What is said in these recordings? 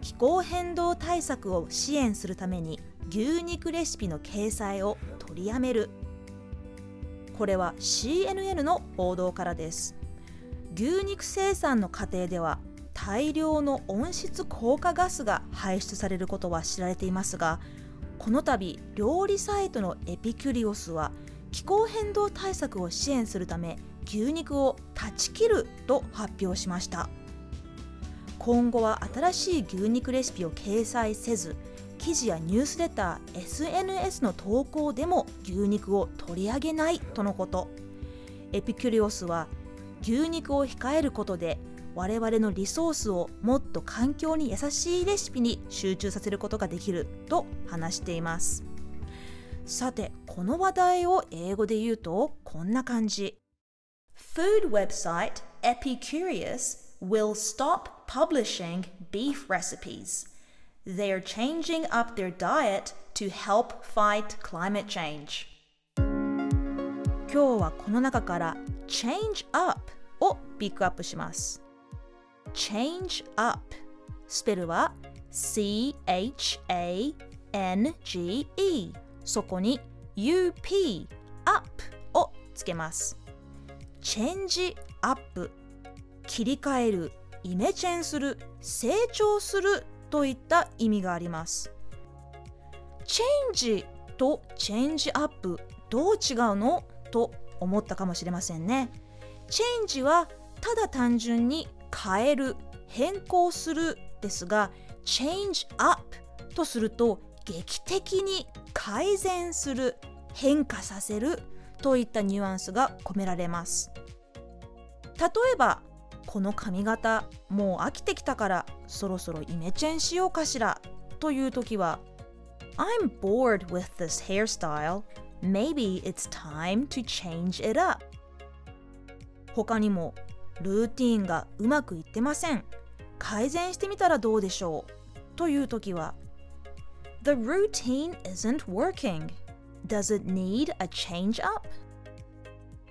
気候変動対策を支援するために牛肉レシピの掲載を取りやめる。これは CNN の報道からです。牛肉生産の過程では大量の温室効果ガスが排出されることは知られていますがこの度料理サイトのエピキュリオスは気候変動対策を支援するため牛肉を断ち切ると発表しました。今後は新しい牛肉レシピを掲載せず記事やニュースレター SNS の投稿でも牛肉を取り上げないとのこと。エピキュリオスは牛肉を控えることで我々のリソースをもっと環境に優しいレシピに集中させることができると話しています。さてこの話題を英語で言うとこんな感じ。Food website Epicurious will stop publishing beef recipes They are changing up their diet to help fight climate change 今日はこの中から change up をピックアップします change up スペルは C-H-A-N-G-E そこに UP up をつけますチェンジアップ 切り替えるイメチェンする成長するといった意味があります。チェンジとチェンジアップどう違うの？と思ったかもしれませんね。チェンジはただ単純に変える変更するですが change up とすると劇的に改善する変化させるといったニュアンスが込められます。例えばこの髪型もう飽きてきたからそろそろイメチェンしようかしらという時は I'm bored with this hairstyle maybe it's time to change it up 他にもルーティーンがうまくいってません改善してみたらどうでしょうという時は The routine isn't working Does it need a change up?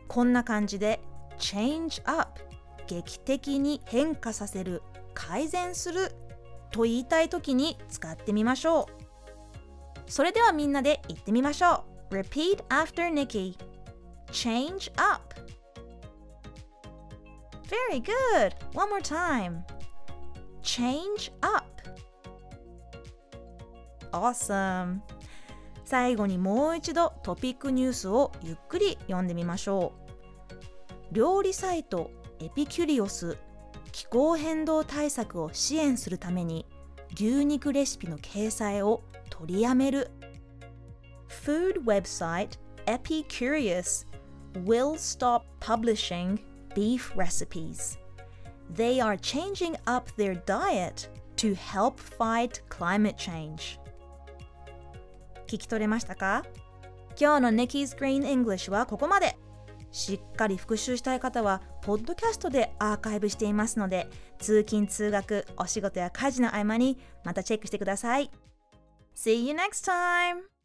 こんな感じで change up 劇的に変化させる改善すると言いたい時に使ってみましょう。それではみんなで言ってみましょう。Repeat after Nikki. Change up. Very good! One more time. Change up. Awesome! 最後にもう一度トピックニュースをゆっくり読んでみましょう。料理サイトエピキュリオス気候変動対策を支援するために牛肉レシピの掲載を取りやめる Food website Epicurious will stop publishing beef recipes. They are changing up their diet to help fight climate change. 聞き取れましたか今日の Nikki's Green English はここまで。しっかり復習したい方は、ポッドキャストでアーカイブしていますので、通勤・通学、お仕事や家事の合間にまたチェックしてください。See you next time!